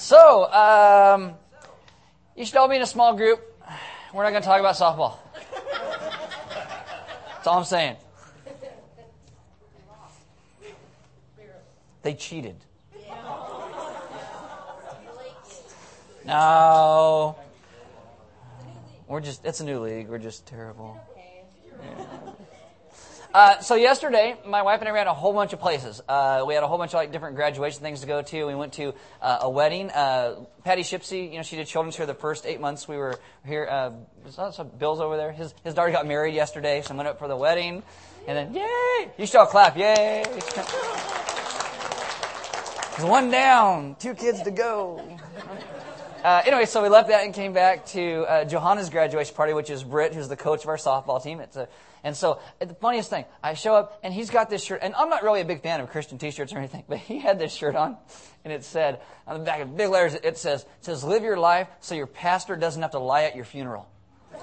So, um, you should all be in a small group. We're not going to talk about softball. That's all I'm saying. They cheated. No. We're just, it's a new league. We're just terrible. Uh, so yesterday, my wife and I ran a whole bunch of places. Uh, we had a whole bunch of like different graduation things to go to. We went to uh, a wedding. Uh, Patty Shipsey, you know, she did children's here the first eight months we were here. Uh, so Bill's over there. His his daughter got married yesterday, so I went up for the wedding, and then yay! You should all clap, yay! One down, two kids to go. Uh, anyway, so we left that and came back to uh, Johanna's graduation party, which is Britt, who's the coach of our softball team. It's a, and so the funniest thing, I show up and he's got this shirt, and I'm not really a big fan of Christian T-shirts or anything, but he had this shirt on, and it said on the back of big letters, it says, it says, "Live your life so your pastor doesn't have to lie at your funeral." and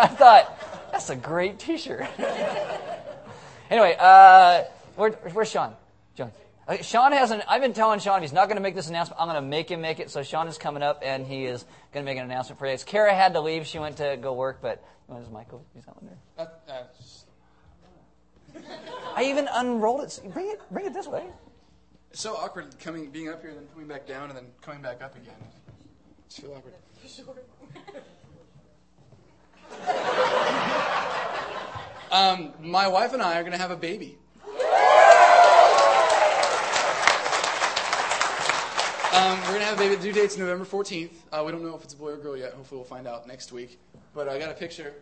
I thought, that's a great T-shirt. anyway, uh, where, where's Sean? John. Okay, Sean hasn't. I've been telling Sean he's not going to make this announcement. I'm going to make him make it. So Sean is coming up, and he is going to make an announcement for today. Kara had to leave; she went to go work. But where's Michael? He's not in there. Uh, uh, I even unrolled it. Bring it. Bring it this way. It's so awkward coming, being up here, and then coming back down, and then coming back up again. It's feel awkward. um, my wife and I are going to have a baby. Um, we're gonna have baby. Due date's November 14th. Uh, we don't know if it's a boy or girl yet. Hopefully, we'll find out next week. But I got a picture.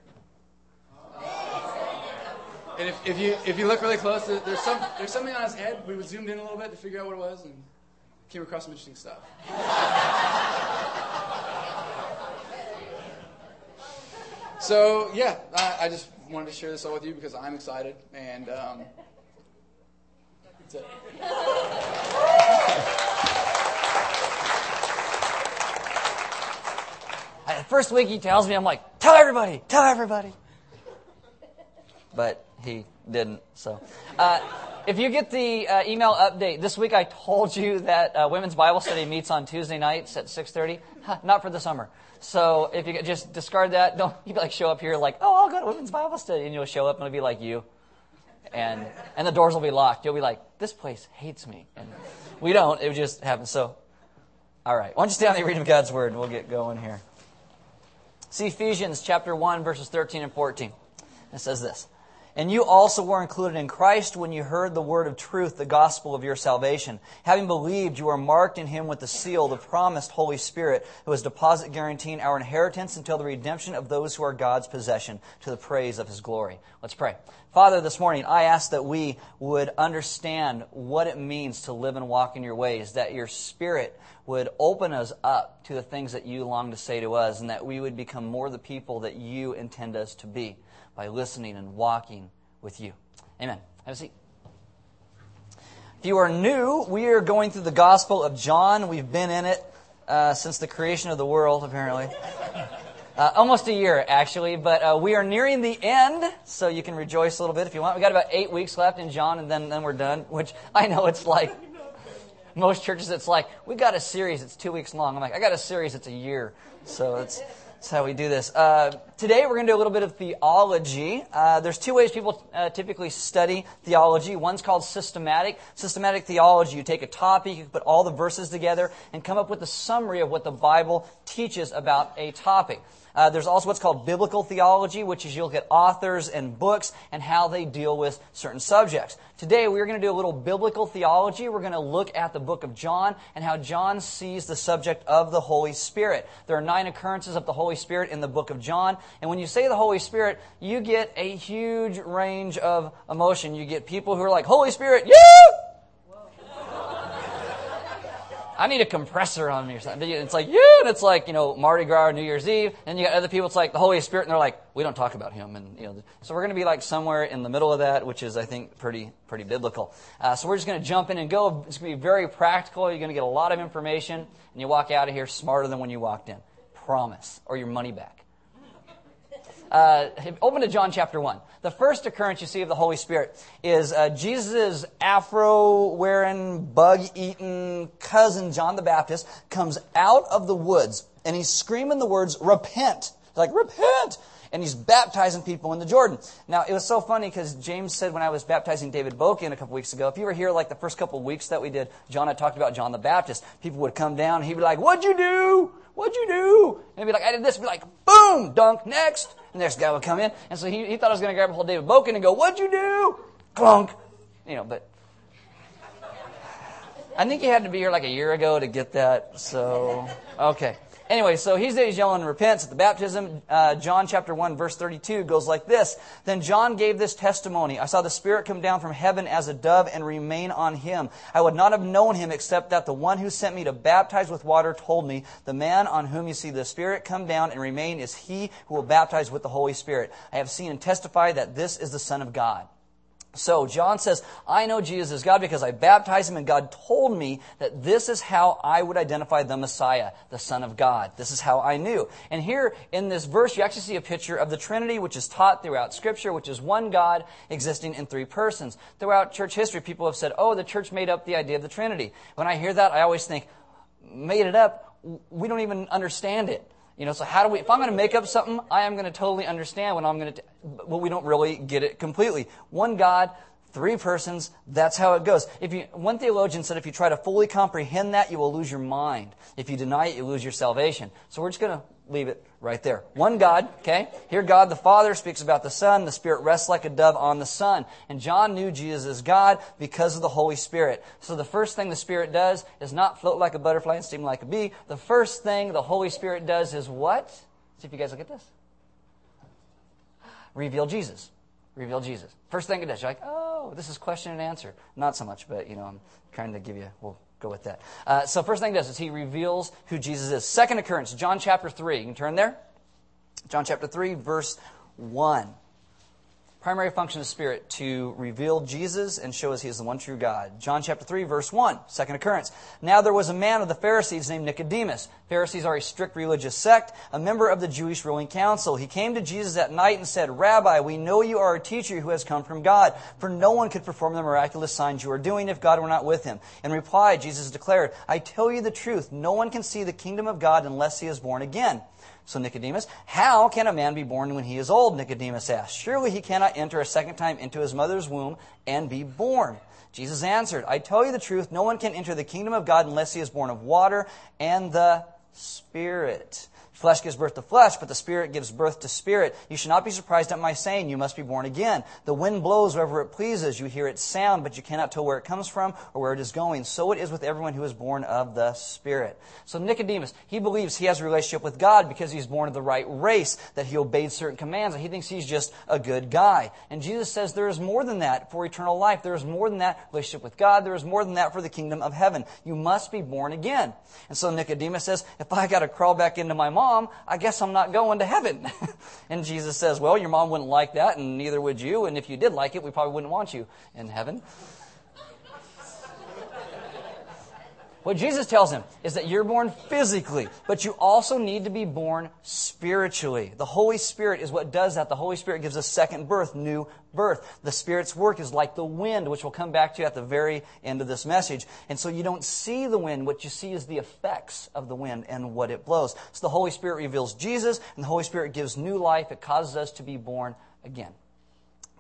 And if, if you if you look really close, there's some there's something on his head. We zoomed in a little bit to figure out what it was, and came across some interesting stuff. so yeah, I, I, just wanted to share this all with you because I'm excited, and um, that's it. The first week he tells me, I'm like, tell everybody, tell everybody. But he didn't. So, uh, if you get the uh, email update this week, I told you that uh, women's Bible study meets on Tuesday nights at 6:30. Huh, not for the summer. So if you just discard that, don't you like show up here like, oh, I'll go to women's Bible study, and you'll show up and it'll be like you, and and the doors will be locked. You'll be like, this place hates me, and we don't. It just happens. So, all right. Why don't you stay on the reading God's word, and we'll get going here. See Ephesians chapter 1 verses 13 and 14. It says this. And you also were included in Christ when you heard the word of truth, the gospel of your salvation. Having believed, you are marked in him with the seal, the promised Holy Spirit, who is deposit guaranteeing our inheritance until the redemption of those who are God's possession, to the praise of his glory. Let's pray. Father, this morning, I ask that we would understand what it means to live and walk in your ways, that your Spirit would open us up to the things that you long to say to us, and that we would become more the people that you intend us to be by listening and walking with you. Amen. Have a seat. If you are new, we are going through the Gospel of John. We've been in it uh, since the creation of the world, apparently. Uh, almost a year, actually, but uh, we are nearing the end, so you can rejoice a little bit if you want. we got about eight weeks left in John, and then, then we're done, which I know it's like most churches, it's like, we got a series, it's two weeks long. I'm like, I got a series, it's a year. So it's. That's how we do this. Uh, today we're going to do a little bit of theology. Uh, there's two ways people uh, typically study theology. One's called systematic. Systematic theology. You take a topic, you put all the verses together, and come up with a summary of what the Bible teaches about a topic. Uh, there's also what's called biblical theology, which is you look at authors and books and how they deal with certain subjects. Today, we're going to do a little biblical theology. We're going to look at the book of John and how John sees the subject of the Holy Spirit. There are nine occurrences of the Holy Spirit in the book of John. And when you say the Holy Spirit, you get a huge range of emotion. You get people who are like, Holy Spirit, yeah! I need a compressor on me or something. It's like, yeah, and it's like, you know, Mardi Gras or New Year's Eve. And you got other people, it's like the Holy Spirit, and they're like, we don't talk about him. And, you know, so we're going to be like somewhere in the middle of that, which is, I think, pretty, pretty biblical. Uh, so we're just going to jump in and go. It's going to be very practical. You're going to get a lot of information, and you walk out of here smarter than when you walked in. Promise. Or your money back. Uh, open to John chapter 1. The first occurrence you see of the Holy Spirit is uh, Jesus' afro wearing, bug eating cousin, John the Baptist, comes out of the woods and he's screaming the words, Repent! He's like, Repent! And he's baptizing people in the Jordan. Now, it was so funny because James said when I was baptizing David Boken a couple weeks ago, if you were here like the first couple weeks that we did, John had talked about John the Baptist. People would come down and he'd be like, What'd you do? What'd you do? And he'd be like, I did this. He'd be like, Boom! Dunk, next. And next guy would come in. And so he, he thought I was going to grab a hold of David Boken and go, What'd you do? Clunk. You know, but I think he had to be here like a year ago to get that. So, okay. Anyway, so he's, he's yelling repents at the baptism. Uh, John chapter 1 verse 32 goes like this. Then John gave this testimony. I saw the Spirit come down from heaven as a dove and remain on him. I would not have known him except that the one who sent me to baptize with water told me, the man on whom you see the Spirit come down and remain is he who will baptize with the Holy Spirit. I have seen and testify that this is the Son of God. So John says, I know Jesus is God because I baptized him and God told me that this is how I would identify the Messiah, the Son of God. This is how I knew. And here in this verse, you actually see a picture of the Trinity, which is taught throughout Scripture, which is one God existing in three persons. Throughout church history, people have said, oh, the church made up the idea of the Trinity. When I hear that, I always think, made it up? We don't even understand it. You know, so how do we, if I'm going to make up something, I am going to totally understand when I'm going to, but we don't really get it completely. One God, three persons, that's how it goes. If you, one theologian said if you try to fully comprehend that, you will lose your mind. If you deny it, you lose your salvation. So we're just going to leave it right there. One God, okay? Here God the Father speaks about the Son. The Spirit rests like a dove on the Son. And John knew Jesus as God because of the Holy Spirit. So the first thing the Spirit does is not float like a butterfly and steam like a bee. The first thing the Holy Spirit does is what? See if you guys look at this. Reveal Jesus. Reveal Jesus. First thing it does, you're like, oh, this is question and answer. Not so much, but, you know, I'm trying to give you, well, go with that. Uh, so first thing he does is he reveals who Jesus is. Second occurrence, John chapter 3. You can turn there. John chapter 3, verse 1 primary function of the Spirit to reveal Jesus and show us He is the one true God. John chapter 3, verse 1, second occurrence. Now there was a man of the Pharisees named Nicodemus. Pharisees are a strict religious sect, a member of the Jewish ruling council. He came to Jesus at night and said, Rabbi, we know you are a teacher who has come from God, for no one could perform the miraculous signs you are doing if God were not with him. In reply, Jesus declared, I tell you the truth, no one can see the kingdom of God unless he is born again. So Nicodemus, how can a man be born when he is old? Nicodemus asked. Surely he cannot enter a second time into his mother's womb and be born. Jesus answered, I tell you the truth, no one can enter the kingdom of God unless he is born of water and the Spirit. Flesh gives birth to flesh, but the Spirit gives birth to spirit. You should not be surprised at my saying, You must be born again. The wind blows wherever it pleases. You hear its sound, but you cannot tell where it comes from or where it is going. So it is with everyone who is born of the Spirit. So Nicodemus, he believes he has a relationship with God because he's born of the right race, that he obeyed certain commands, and he thinks he's just a good guy. And Jesus says there is more than that for eternal life. There is more than that relationship with God. There is more than that for the kingdom of heaven. You must be born again. And so Nicodemus says, if I got to crawl back into my mom, mom, I guess I'm not going to heaven. and Jesus says, Well, your mom wouldn't like that, and neither would you. And if you did like it, we probably wouldn't want you in heaven. What Jesus tells him is that you're born physically, but you also need to be born spiritually. The Holy Spirit is what does that. The Holy Spirit gives us second birth, new birth. The Spirit's work is like the wind, which we'll come back to at the very end of this message. And so you don't see the wind. What you see is the effects of the wind and what it blows. So the Holy Spirit reveals Jesus, and the Holy Spirit gives new life. It causes us to be born again.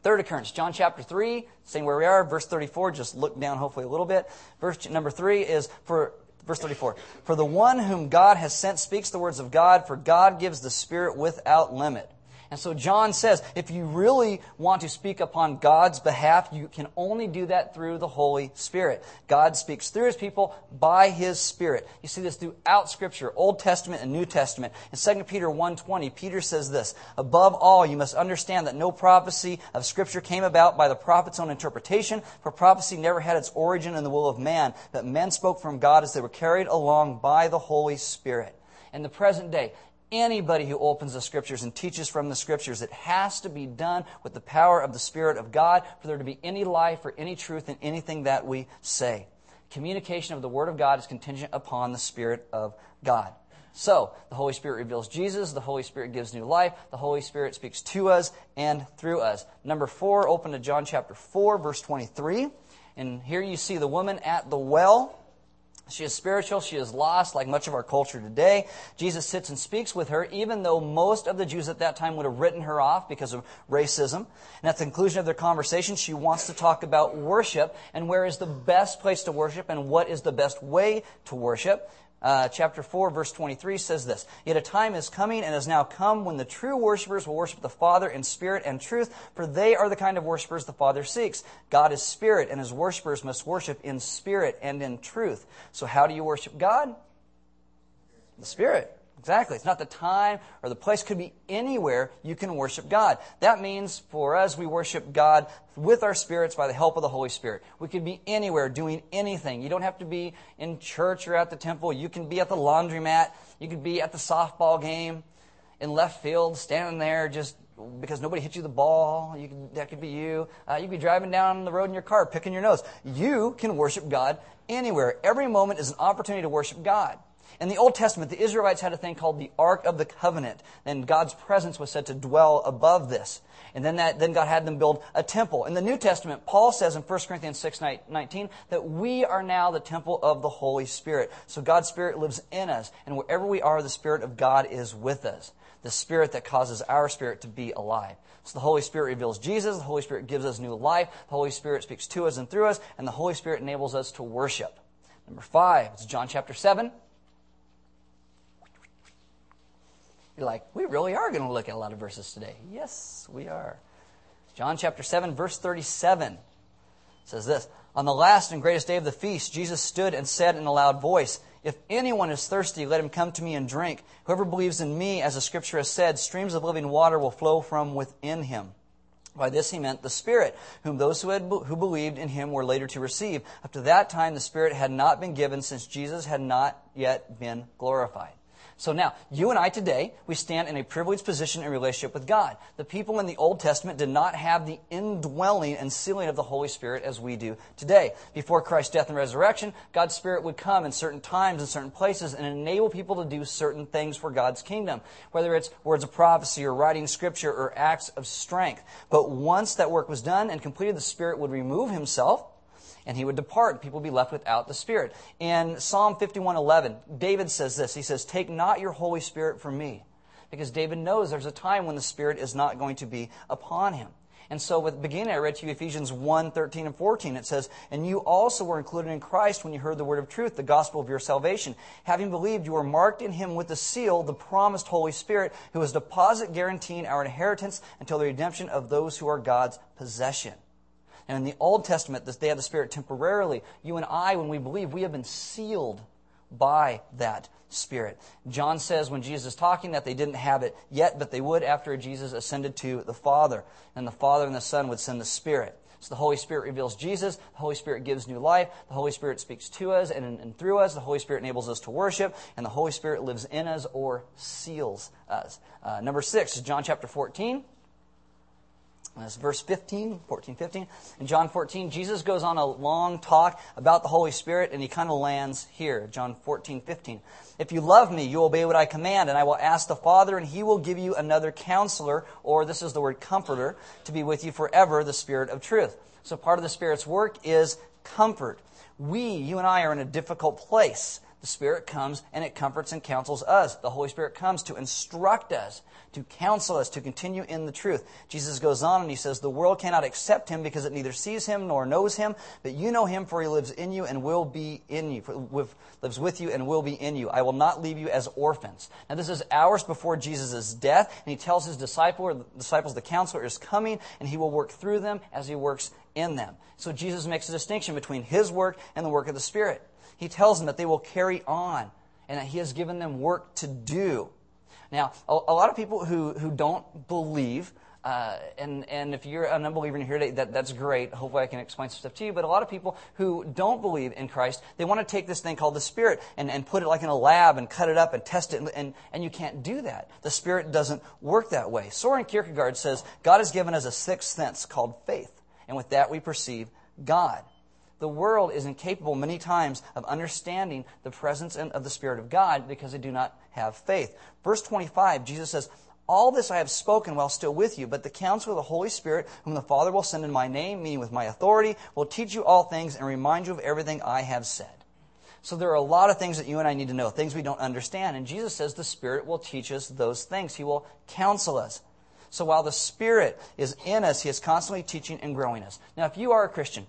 Third occurrence, John chapter 3, same where we are, verse 34, just look down hopefully a little bit. Verse number 3 is for verse 34. For the one whom God has sent speaks the words of God, for God gives the Spirit without limit. And so John says, if you really want to speak upon God's behalf, you can only do that through the Holy Spirit. God speaks through His people by His Spirit. You see this throughout Scripture, Old Testament and New Testament. In 2 Peter 1.20, Peter says this, Above all, you must understand that no prophecy of Scripture came about by the prophet's own interpretation, for prophecy never had its origin in the will of man, but men spoke from God as they were carried along by the Holy Spirit. In the present day, anybody who opens the scriptures and teaches from the scriptures. It has to be done with the power of the Spirit of God for there to be any life or any truth in anything that we say. Communication of the Word of God is contingent upon the Spirit of God. So, the Holy Spirit reveals Jesus, the Holy Spirit gives new life, the Holy Spirit speaks to us and through us. Number four, open to John chapter 4, verse 23. And here you see the woman at the well. She is spiritual. She is lost, like much of our culture today. Jesus sits and speaks with her, even though most of the Jews at that time would have written her off because of racism. And at the conclusion of their conversation, she wants to talk about worship and where is the best place to worship and what is the best way to worship uh, chapter 4, verse 23 says this Yet a time is coming and has now come when the true worshippers will worship the Father in spirit and truth, for they are the kind of worshippers the Father seeks. God is spirit, and his worshippers must worship in spirit and in truth. So, how do you worship God? The Spirit. Exactly. It's not the time or the place. Could be anywhere you can worship God. That means for us, we worship God with our spirits by the help of the Holy Spirit. We could be anywhere doing anything. You don't have to be in church or at the temple. You can be at the laundromat. You could be at the softball game in left field, standing there just because nobody hit you the ball. You that could be you. Uh, you could be driving down the road in your car, picking your nose. You can worship God anywhere. Every moment is an opportunity to worship God. In the Old Testament, the Israelites had a thing called the Ark of the Covenant, and God's presence was said to dwell above this. And then, that, then God had them build a temple. In the New Testament, Paul says in 1 Corinthians 6 19 that we are now the temple of the Holy Spirit. So God's Spirit lives in us, and wherever we are, the Spirit of God is with us. The Spirit that causes our spirit to be alive. So the Holy Spirit reveals Jesus, the Holy Spirit gives us new life, the Holy Spirit speaks to us and through us, and the Holy Spirit enables us to worship. Number five, it's John chapter 7. You're like, we really are going to look at a lot of verses today. Yes, we are. John chapter 7, verse 37 says this On the last and greatest day of the feast, Jesus stood and said in a loud voice, If anyone is thirsty, let him come to me and drink. Whoever believes in me, as the scripture has said, streams of living water will flow from within him. By this he meant the Spirit, whom those who, had, who believed in him were later to receive. Up to that time, the Spirit had not been given since Jesus had not yet been glorified. So now, you and I today, we stand in a privileged position in relationship with God. The people in the Old Testament did not have the indwelling and sealing of the Holy Spirit as we do today. Before Christ's death and resurrection, God's Spirit would come in certain times and certain places and enable people to do certain things for God's kingdom, whether it's words of prophecy or writing scripture or acts of strength. But once that work was done and completed, the Spirit would remove himself and he would depart. People would be left without the Spirit. In Psalm 51:11, David says this. He says, "Take not your Holy Spirit from me," because David knows there's a time when the Spirit is not going to be upon him. And so, with beginning, I read to you Ephesians 1 13 and 14. It says, And you also were included in Christ when you heard the word of truth, the gospel of your salvation. Having believed, you were marked in him with the seal, the promised Holy Spirit, who is deposit guaranteeing our inheritance until the redemption of those who are God's possession. And in the Old Testament, they had the Spirit temporarily. You and I, when we believe, we have been sealed by that Spirit. John says when Jesus is talking that they didn't have it yet, but they would after Jesus ascended to the Father. And the Father and the Son would send the Spirit. So the Holy Spirit reveals Jesus. The Holy Spirit gives new life. The Holy Spirit speaks to us and, and through us. The Holy Spirit enables us to worship. And the Holy Spirit lives in us or seals us. Uh, number six is John chapter 14. That's verse 15, 14, 15. In John 14, Jesus goes on a long talk about the Holy Spirit, and he kind of lands here, John 14, 15. If you love me, you obey what I command, and I will ask the Father, and he will give you another counselor, or this is the word comforter, to be with you forever, the Spirit of truth. So part of the Spirit's work is comfort. We, you and I, are in a difficult place the Spirit comes and it comforts and counsels us. The Holy Spirit comes to instruct us, to counsel us, to continue in the truth. Jesus goes on and he says, The world cannot accept him because it neither sees him nor knows him, but you know him for he lives in you and will be in you, with, lives with you and will be in you. I will not leave you as orphans. Now this is hours before Jesus' death, and he tells his disciple, disciples, the counselor is coming, and he will work through them as he works in them. So Jesus makes a distinction between his work and the work of the Spirit he tells them that they will carry on and that he has given them work to do. Now, a, a lot of people who, who don't believe, uh, and, and if you're an unbeliever and you're here today, that, that's great. Hopefully I can explain some stuff to you. But a lot of people who don't believe in Christ, they want to take this thing called the Spirit and, and put it like in a lab and cut it up and test it. And, and, and you can't do that. The Spirit doesn't work that way. Soren Kierkegaard says, God has given us a sixth sense called faith. And with that we perceive God. The world is incapable many times of understanding the presence of the Spirit of God because they do not have faith. Verse 25, Jesus says, all this I have spoken while still with you, but the counsel of the Holy Spirit, whom the Father will send in my name, meaning with my authority, will teach you all things and remind you of everything I have said. So there are a lot of things that you and I need to know, things we don't understand. And Jesus says the Spirit will teach us those things. He will counsel us. So while the Spirit is in us, He is constantly teaching and growing us. Now, if you are a Christian,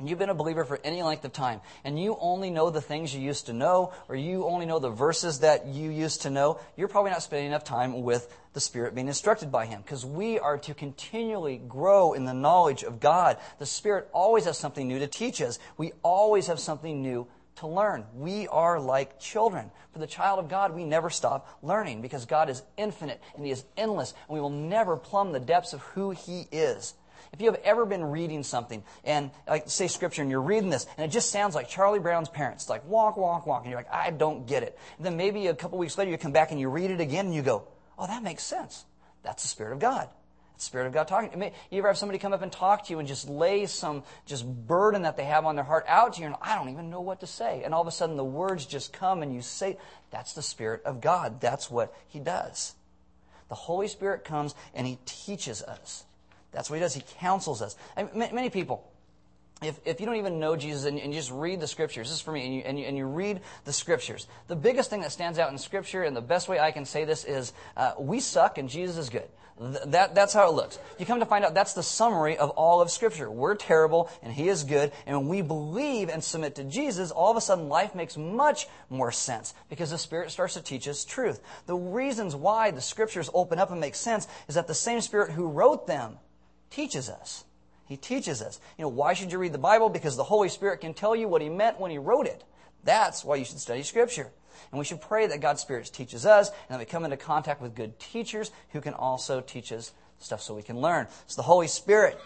and you've been a believer for any length of time, and you only know the things you used to know, or you only know the verses that you used to know, you're probably not spending enough time with the Spirit being instructed by Him. Because we are to continually grow in the knowledge of God. The Spirit always has something new to teach us. We always have something new to learn. We are like children. For the child of God, we never stop learning because God is infinite and He is endless, and we will never plumb the depths of who He is. If you have ever been reading something and like say scripture and you're reading this and it just sounds like Charlie Brown's parents, like walk, walk, walk, and you're like, I don't get it. And then maybe a couple weeks later you come back and you read it again and you go, Oh, that makes sense. That's the Spirit of God. That's the Spirit of God talking. You ever have somebody come up and talk to you and just lay some just burden that they have on their heart out to you and I don't even know what to say. And all of a sudden the words just come and you say, that's the Spirit of God. That's what He does. The Holy Spirit comes and He teaches us. That's what he does. He counsels us. And many people, if, if you don't even know Jesus and, and, you just read the scriptures, this is for me, and you, and, you, and you read the scriptures, the biggest thing that stands out in scripture, and the best way I can say this is, uh, we suck and Jesus is good. Th- that, that's how it looks. You come to find out that's the summary of all of scripture. We're terrible and he is good, and when we believe and submit to Jesus, all of a sudden life makes much more sense because the Spirit starts to teach us truth. The reasons why the scriptures open up and make sense is that the same Spirit who wrote them teaches us. He teaches us. You know, why should you read the Bible? Because the Holy Spirit can tell you what He meant when He wrote it. That's why you should study Scripture. And we should pray that God's Spirit teaches us and that we come into contact with good teachers who can also teach us stuff so we can learn. So the Holy Spirit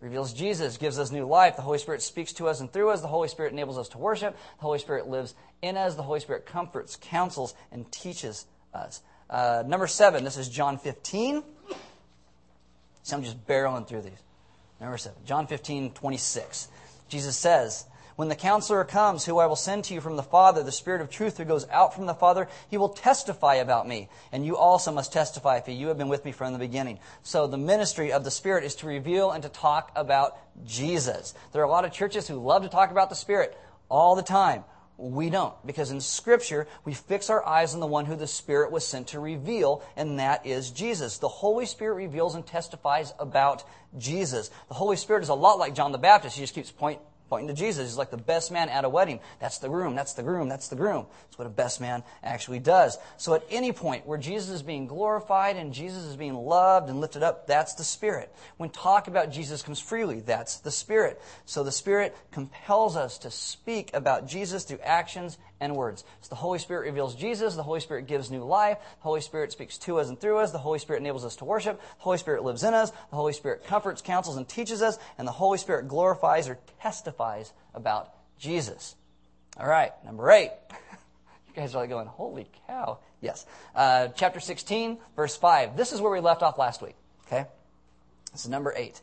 reveals Jesus, gives us new life. The Holy Spirit speaks to us and through us. The Holy Spirit enables us to worship. The Holy Spirit lives in us. The Holy Spirit comforts, counsels, and teaches us. Uh, number seven, this is John 15. So I'm just barreling through these. Number seven, John 15, 26. Jesus says, When the counselor comes, who I will send to you from the Father, the Spirit of truth who goes out from the Father, he will testify about me. And you also must testify, for you have been with me from the beginning. So the ministry of the Spirit is to reveal and to talk about Jesus. There are a lot of churches who love to talk about the Spirit all the time. We don't, because in Scripture, we fix our eyes on the one who the Spirit was sent to reveal, and that is Jesus. The Holy Spirit reveals and testifies about Jesus. The Holy Spirit is a lot like John the Baptist. He just keeps point, pointing to Jesus. He's like the best man at a wedding. That's the groom, that's the groom, that's the groom. That's what a best man actually does. So at any point where Jesus is being glorified and Jesus is being loved and lifted up, that's the Spirit. When talk about Jesus comes freely, that's the Spirit. So the Spirit compels us to speak about Jesus through actions and words. So the Holy Spirit reveals Jesus, the Holy Spirit gives new life, the Holy Spirit speaks to us and through us, the Holy Spirit enables us to worship, the Holy Spirit lives in us, the Holy Spirit comforts, counsels, and teaches us, and the Holy Spirit glorifies or testifies about Jesus. All right, number eight. you guys are like going, holy cow. Yes. Uh, chapter 16, verse 5. This is where we left off last week. Okay? This is number eight.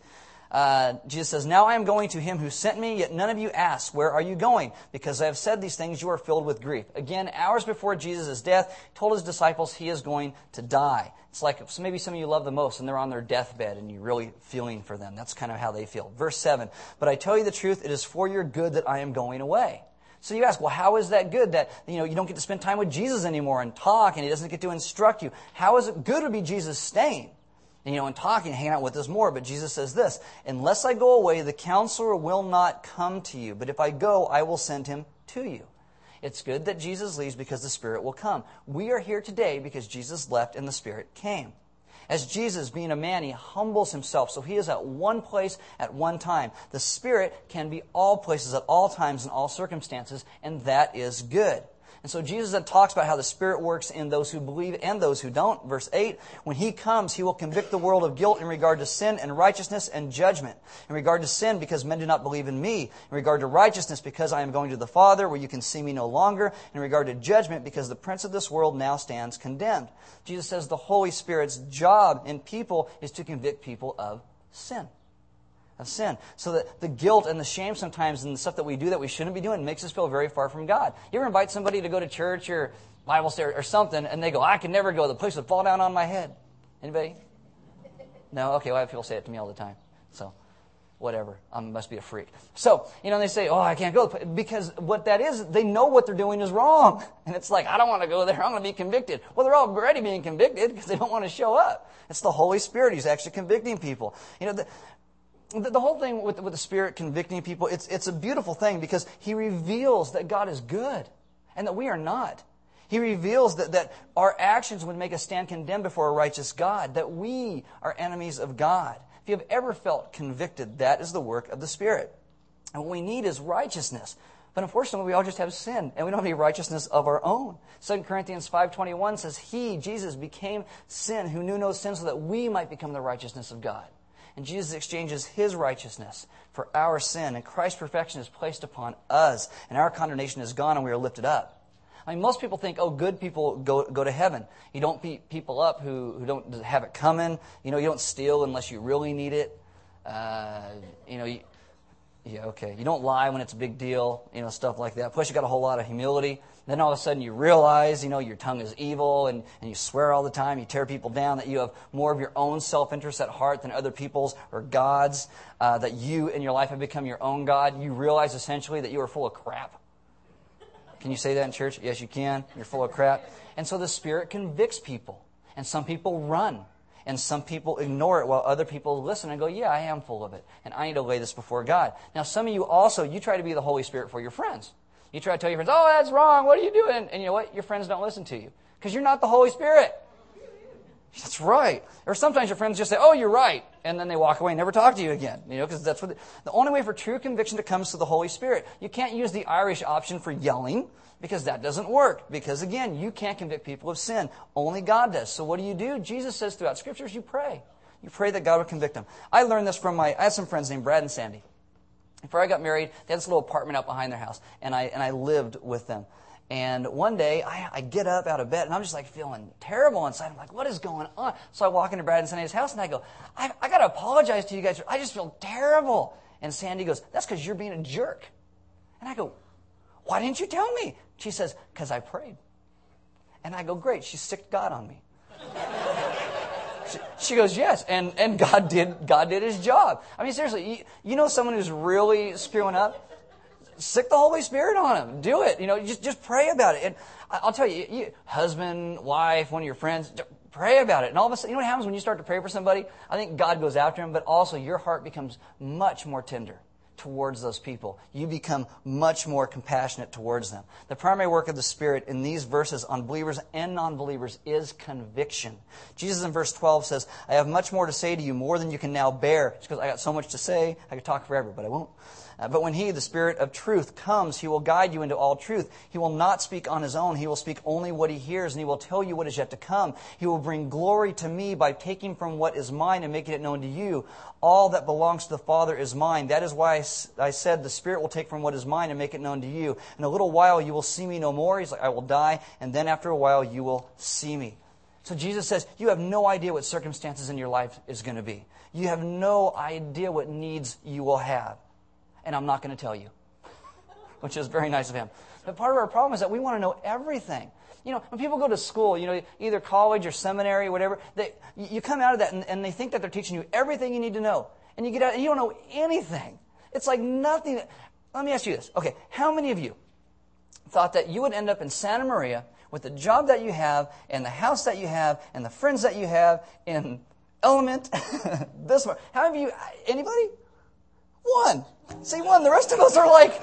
Uh, Jesus says, Now I am going to him who sent me, yet none of you ask, Where are you going? Because I have said these things, you are filled with grief. Again, hours before Jesus' death, told his disciples he is going to die. It's like maybe some of you love the most and they're on their deathbed and you're really feeling for them. That's kind of how they feel. Verse 7 But I tell you the truth, it is for your good that I am going away. So you ask, well, how is that good that you know you don't get to spend time with Jesus anymore and talk and he doesn't get to instruct you? How is it good to be Jesus staying? And, you know, and talking, hanging out with us more. But Jesus says this, unless I go away, the counselor will not come to you. But if I go, I will send him to you. It's good that Jesus leaves because the Spirit will come. We are here today because Jesus left and the Spirit came. As Jesus, being a man, he humbles himself, so he is at one place at one time. The Spirit can be all places at all times in all circumstances, and that is good. And so Jesus then talks about how the Spirit works in those who believe and those who don't. Verse 8, when He comes, He will convict the world of guilt in regard to sin and righteousness and judgment. In regard to sin, because men do not believe in me. In regard to righteousness, because I am going to the Father, where you can see me no longer. In regard to judgment, because the prince of this world now stands condemned. Jesus says the Holy Spirit's job in people is to convict people of sin. Of sin. So that the guilt and the shame sometimes and the stuff that we do that we shouldn't be doing makes us feel very far from God. You ever invite somebody to go to church or Bible study or something and they go, I can never go. The place would fall down on my head. Anybody? No? Okay, well, I have people say it to me all the time. So, whatever. I must be a freak. So, you know, they say, oh, I can't go. Because what that is, they know what they're doing is wrong. And it's like, I don't want to go there. I'm going to be convicted. Well, they're already being convicted because they don't want to show up. It's the Holy Spirit who's actually convicting people. You know, the, the, the whole thing with, with the Spirit convicting people, it's, it's a beautiful thing because He reveals that God is good and that we are not. He reveals that, that our actions would make us stand condemned before a righteous God, that we are enemies of God. If you have ever felt convicted, that is the work of the Spirit. And what we need is righteousness. But unfortunately, we all just have sin, and we don't have any righteousness of our own. 2 Corinthians 5.21 says, He, Jesus, became sin who knew no sin so that we might become the righteousness of God. And Jesus exchanges his righteousness for our sin, and Christ's perfection is placed upon us, and our condemnation is gone, and we are lifted up. I mean, most people think, oh, good people go, go to heaven. You don't beat people up who, who don't have it coming. You know, you don't steal unless you really need it. Uh, you know, you, yeah, okay. You don't lie when it's a big deal, you know, stuff like that. Plus, you got a whole lot of humility. Then all of a sudden you realize, you know, your tongue is evil and, and you swear all the time. You tear people down, that you have more of your own self interest at heart than other people's or God's. Uh, that you in your life have become your own God. You realize essentially that you are full of crap. Can you say that in church? Yes, you can. You're full of crap. And so the Spirit convicts people. And some people run and some people ignore it while other people listen and go, Yeah, I am full of it. And I need to lay this before God. Now, some of you also, you try to be the Holy Spirit for your friends. You try to tell your friends, Oh, that's wrong. What are you doing? And you know what? Your friends don't listen to you because you're not the Holy Spirit. That's right. Or sometimes your friends just say, "Oh, you're right," and then they walk away and never talk to you again. You know, because that's what the, the, only way for true conviction to come is to the Holy Spirit. You can't use the Irish option for yelling because that doesn't work. Because again, you can't convict people of sin. Only God does. So what do you do? Jesus says throughout scriptures, you pray. You pray that God would convict them. I learned this from my. I had some friends named Brad and Sandy. Before I got married, they had this little apartment out behind their house, and I and I lived with them. And one day, I, I, get up out of bed and I'm just like feeling terrible inside. I'm like, what is going on? So I walk into Brad and Sandy's house and I go, I, I got to apologize to you guys. I just feel terrible. And Sandy goes, that's because you're being a jerk. And I go, why didn't you tell me? She says, because I prayed. And I go, great. She sicked God on me. she, she, goes, yes. And, and God did, God did his job. I mean, seriously, you, you know someone who's really screwing up? Sick the Holy Spirit on them. Do it. You know, just just pray about it. And I'll tell you, you husband, wife, one of your friends, pray about it. And all of a sudden, you know what happens when you start to pray for somebody? I think God goes after him, but also your heart becomes much more tender towards those people. You become much more compassionate towards them. The primary work of the Spirit in these verses on believers and non believers is conviction. Jesus in verse 12 says, I have much more to say to you, more than you can now bear. Because I got so much to say, I could talk forever, but I won't. Uh, but when he, the Spirit of truth, comes, he will guide you into all truth. He will not speak on his own. He will speak only what he hears, and he will tell you what is yet to come. He will bring glory to me by taking from what is mine and making it known to you. All that belongs to the Father is mine. That is why I said the Spirit will take from what is mine and make it known to you. In a little while you will see me no more. He's like, I will die, and then after a while you will see me. So Jesus says, You have no idea what circumstances in your life is going to be. You have no idea what needs you will have and I'm not going to tell you, which is very nice of him. But part of our problem is that we want to know everything. You know, when people go to school, you know, either college or seminary or whatever, they, you come out of that and, and they think that they're teaching you everything you need to know. And you get out and you don't know anything. It's like nothing. Let me ask you this. Okay, how many of you thought that you would end up in Santa Maria with the job that you have and the house that you have and the friends that you have in Element this one? How of you, anybody? One. See, one. The rest of us are like,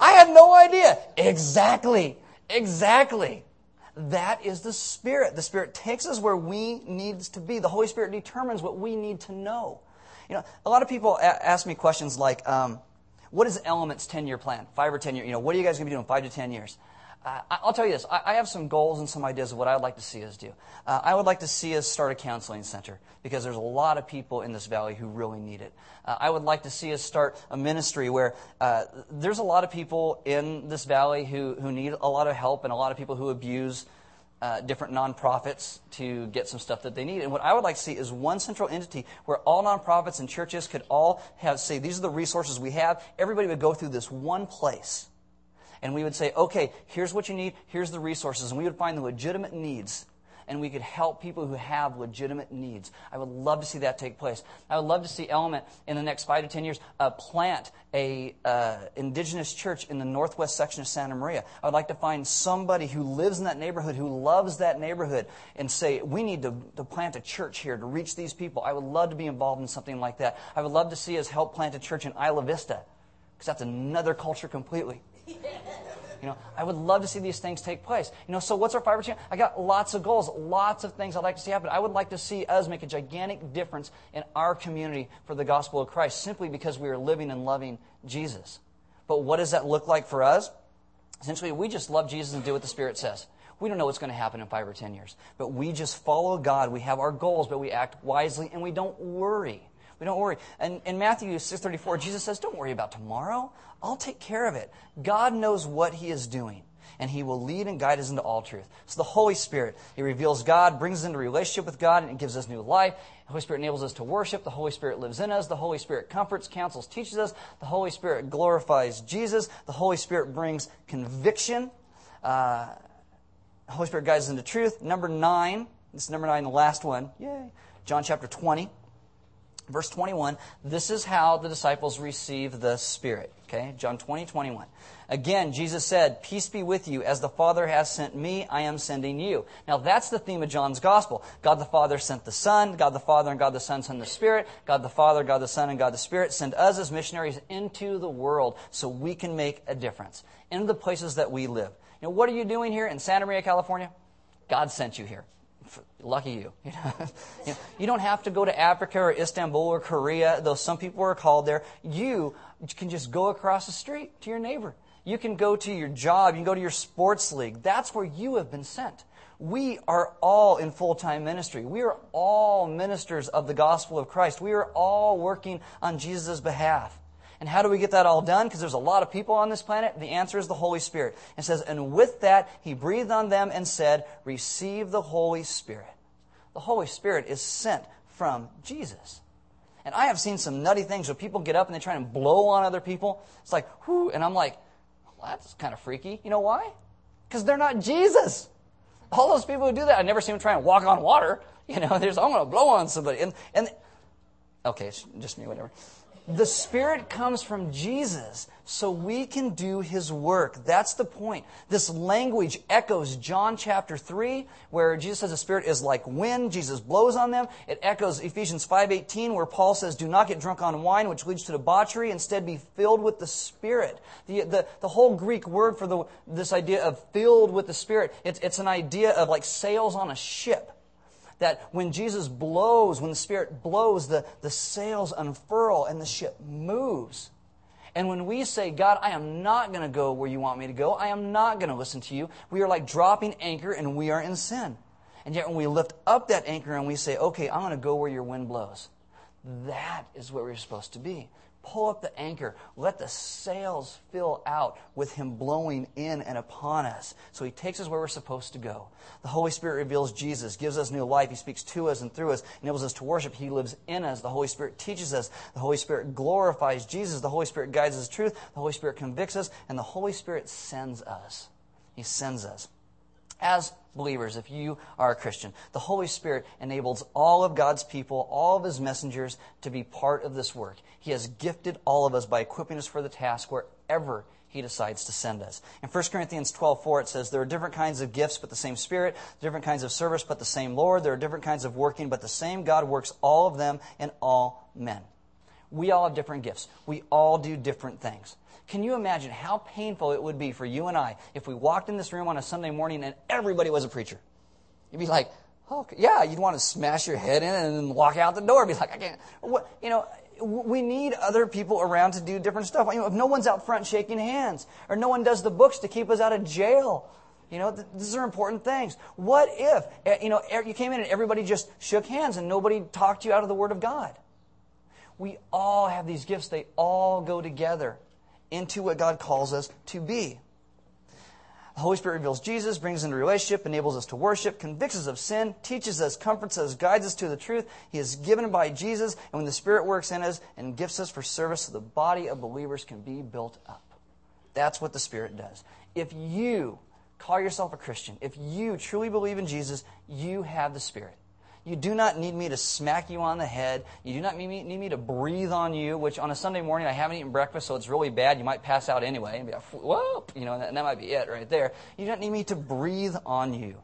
I had no idea. Exactly. Exactly. That is the Spirit. The Spirit takes us where we need to be. The Holy Spirit determines what we need to know. You know, a lot of people a- ask me questions like, um, what is Element's 10 year plan? Five or 10 years? You know, what are you guys going to be doing five to 10 years? Uh, I'll tell you this. I, I, have some goals and some ideas of what I would like to see us do. Uh, I would like to see us start a counseling center because there's a lot of people in this valley who really need it. Uh, I would like to see us start a ministry where uh, there's a lot of people in this valley who, who need a lot of help and a lot of people who abuse uh, different nonprofits to get some stuff that they need. And what I would like to see is one central entity where all nonprofits and churches could all have say these are the resources we have. Everybody would go through this one place, and we would say, okay, here's what you need, here's the resources, and we would find the legitimate needs and we could help people who have legitimate needs. I would love to see that take place. I would love to see Element in the next five to ten years uh, plant a uh, indigenous church in the northwest section of Santa Maria. I would like to find somebody who lives in that neighborhood, who loves that neighborhood, and say, we need to, to plant a church here to reach these people. I would love to be involved in something like that. I would love to see us help plant a church in Isla Vista, because that's another culture completely. You know, I would love to see these things take place. You know, so what's our fiber chain? I got lots of goals, lots of things I'd like to see happen. I would like to see us make a gigantic difference in our community for the gospel of Christ simply because we are living and loving Jesus. But what does that look like for us? Essentially, we just love Jesus and do what the Spirit says. We don't know what's going to happen in five or ten years, but we just follow God. We have our goals, but we act wisely and we don't worry. We don't worry. And in Matthew 6.34, Jesus says, don't worry about tomorrow. I'll take care of it. God knows what he is doing and he will lead and guide us into all truth. So the Holy Spirit, he reveals God, brings us into relationship with God, and gives us new life. The Holy Spirit enables us to worship. The Holy Spirit lives in us. The Holy Spirit comforts, counsels, teaches us. The Holy Spirit glorifies Jesus. The Holy Spirit brings conviction. Uh, the Holy Spirit guides us into truth. Number nine, this is number nine, the last one. Yay. John chapter 20. Verse 21, this is how the disciples receive the Spirit. Okay, John 20, 21. Again, Jesus said, Peace be with you. As the Father has sent me, I am sending you. Now, that's the theme of John's Gospel. God the Father sent the Son. God the Father and God the Son sent the Spirit. God the Father, God the Son, and God the Spirit send us as missionaries into the world so we can make a difference in the places that we live. You know, what are you doing here in Santa Maria, California? God sent you here. Lucky you. You, know, you don't have to go to Africa or Istanbul or Korea, though some people are called there. You can just go across the street to your neighbor. You can go to your job. You can go to your sports league. That's where you have been sent. We are all in full time ministry. We are all ministers of the gospel of Christ. We are all working on Jesus' behalf. And how do we get that all done? Because there's a lot of people on this planet. The answer is the Holy Spirit. It says, and with that, he breathed on them and said, receive the Holy Spirit. The Holy Spirit is sent from Jesus. And I have seen some nutty things where people get up and they try and blow on other people. It's like, whoo, and I'm like, well, that's kind of freaky. You know why? Because they're not Jesus. All those people who do that, I never see them try and walk on water. You know, there's, I'm going to blow on somebody. And, and, okay, just me, whatever. The Spirit comes from Jesus so we can do His work. That's the point. This language echoes John chapter 3, where Jesus says the Spirit is like wind. Jesus blows on them. It echoes Ephesians 5.18, where Paul says, do not get drunk on wine, which leads to debauchery. Instead, be filled with the Spirit. The, the, the whole Greek word for the, this idea of filled with the Spirit, it's, it's an idea of like sails on a ship that when Jesus blows, when the Spirit blows, the, the sails unfurl and the ship moves. And when we say, God, I am not going to go where you want me to go, I am not going to listen to you, we are like dropping anchor and we are in sin. And yet when we lift up that anchor and we say, okay, I'm going to go where your wind blows, that is where we're supposed to be pull up the anchor. Let the sails fill out with Him blowing in and upon us. So He takes us where we're supposed to go. The Holy Spirit reveals Jesus, gives us new life. He speaks to us and through us, enables us to worship. He lives in us. The Holy Spirit teaches us. The Holy Spirit glorifies Jesus. The Holy Spirit guides us to truth. The Holy Spirit convicts us. And the Holy Spirit sends us. He sends us. As believers, if you are a Christian, the Holy Spirit enables all of God's people, all of His messengers, to be part of this work. He has gifted all of us by equipping us for the task wherever he decides to send us. In 1 Corinthians 12:4 it says there are different kinds of gifts but the same spirit, different kinds of service but the same Lord, there are different kinds of working but the same God works all of them in all men. We all have different gifts. We all do different things. Can you imagine how painful it would be for you and I if we walked in this room on a Sunday morning and everybody was a preacher? You'd be like, oh, yeah, you'd want to smash your head in and then walk out the door. Be like, I can't. What, you know, we need other people around to do different stuff. You know, if no one's out front shaking hands, or no one does the books to keep us out of jail, you know, th- these are important things. What if, eh, you know, you came in and everybody just shook hands and nobody talked you out of the Word of God? We all have these gifts. They all go together into what God calls us to be. The Holy Spirit reveals Jesus, brings us into relationship, enables us to worship, convicts us of sin, teaches us, comforts us, guides us to the truth. He is given by Jesus, and when the Spirit works in us and gifts us for service, so the body of believers can be built up. That's what the Spirit does. If you call yourself a Christian, if you truly believe in Jesus, you have the Spirit. You do not need me to smack you on the head. You do not need me, need me to breathe on you, which on a Sunday morning I haven't eaten breakfast, so it's really bad. You might pass out anyway and be like, whoop, you know, and that might be it right there. You don't need me to breathe on you.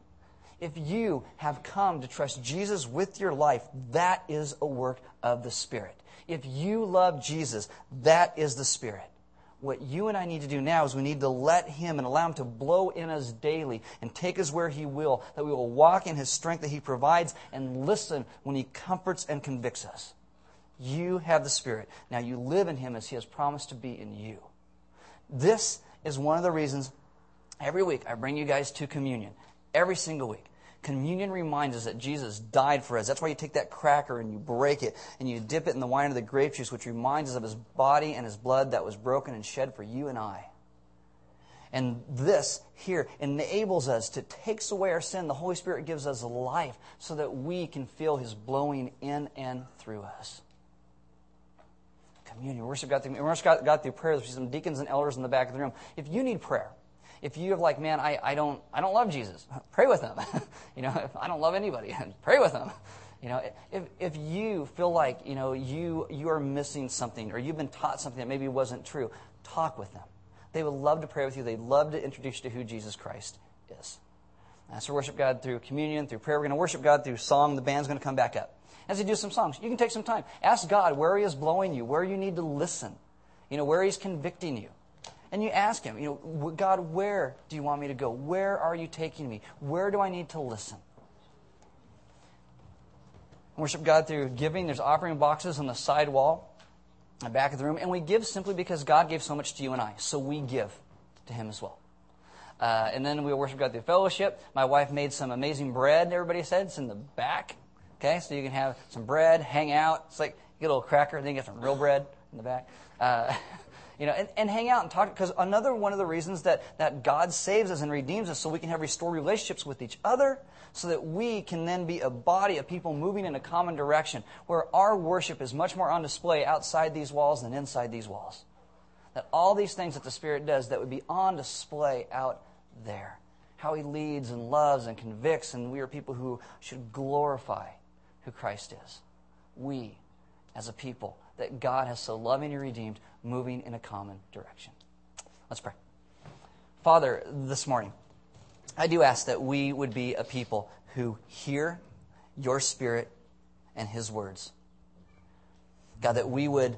If you have come to trust Jesus with your life, that is a work of the Spirit. If you love Jesus, that is the Spirit what you and I need to do now is we need to let Him and allow Him to blow in us daily and take us where He will, that we will walk in His strength that He provides and listen when He comforts and convicts us. You have the Spirit. Now you live in Him as He has promised to be in you. This is one of the reasons every week I bring you guys to communion. Every single week. Communion reminds us that Jesus died for us. That's why you take that cracker and you break it and you dip it in the wine of the grape juice, which reminds us of his body and his blood that was broken and shed for you and I. And this here enables us to takes away our sin. The Holy Spirit gives us life so that we can feel his blowing in and through us. Communion. Worship God through, worship God, through prayer. There's some deacons and elders in the back of the room. If you need prayer, if you have like, man, I, I don't I don't love Jesus, pray with him. you know, if I don't love anybody, pray with him. You know, if, if you feel like, you know, you, you are missing something or you've been taught something that maybe wasn't true, talk with them. They would love to pray with you. They'd love to introduce you to who Jesus Christ is. Uh, so worship God through communion, through prayer. We're going to worship God through song. The band's going to come back up. As they do some songs, you can take some time. Ask God where He is blowing you, where you need to listen, you know, where He's convicting you and you ask him, you know, God, where do you want me to go? Where are you taking me? Where do I need to listen? Worship God through giving. There's offering boxes on the side wall, the back of the room, and we give simply because God gave so much to you and I, so we give to Him as well. Uh, and then we worship God through fellowship. My wife made some amazing bread. Everybody said it's in the back. Okay, so you can have some bread, hang out. It's like you get a little cracker, then you get some real bread in the back. Uh, you know, and, and hang out and talk. Because another one of the reasons that, that God saves us and redeems us so we can have restored relationships with each other, so that we can then be a body of people moving in a common direction, where our worship is much more on display outside these walls than inside these walls. That all these things that the Spirit does that would be on display out there. How He leads and loves and convicts, and we are people who should glorify who Christ is. We, as a people that God has so lovingly redeemed, moving in a common direction. Let's pray. Father, this morning, I do ask that we would be a people who hear your Spirit and His words. God, that we would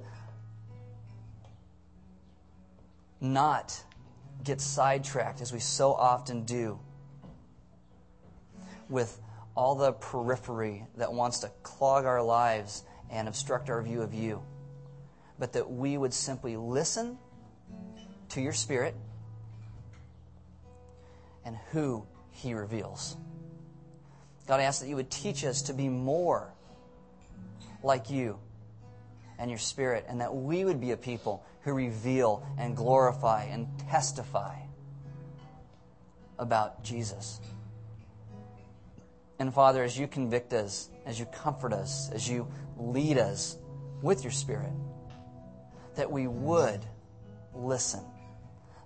not get sidetracked as we so often do with all the periphery that wants to clog our lives and obstruct our view of you but that we would simply listen to your Spirit and who He reveals. God, I ask that you would teach us to be more like you and your Spirit, and that we would be a people who reveal and glorify and testify about Jesus. And Father, as you convict us, as you comfort us, as you lead us with your Spirit, that we would listen,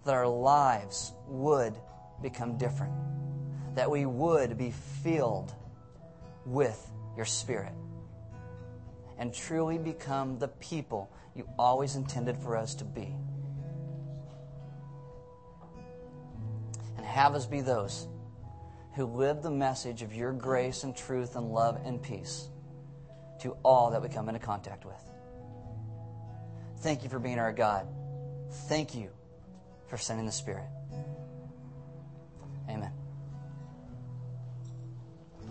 that our lives would become different, that we would be filled with your Spirit, and truly become the people you always intended for us to be. And have us be those who live the message of your grace and truth and love and peace to all that we come into contact with. Thank you for being our God. Thank you for sending the Spirit. Amen.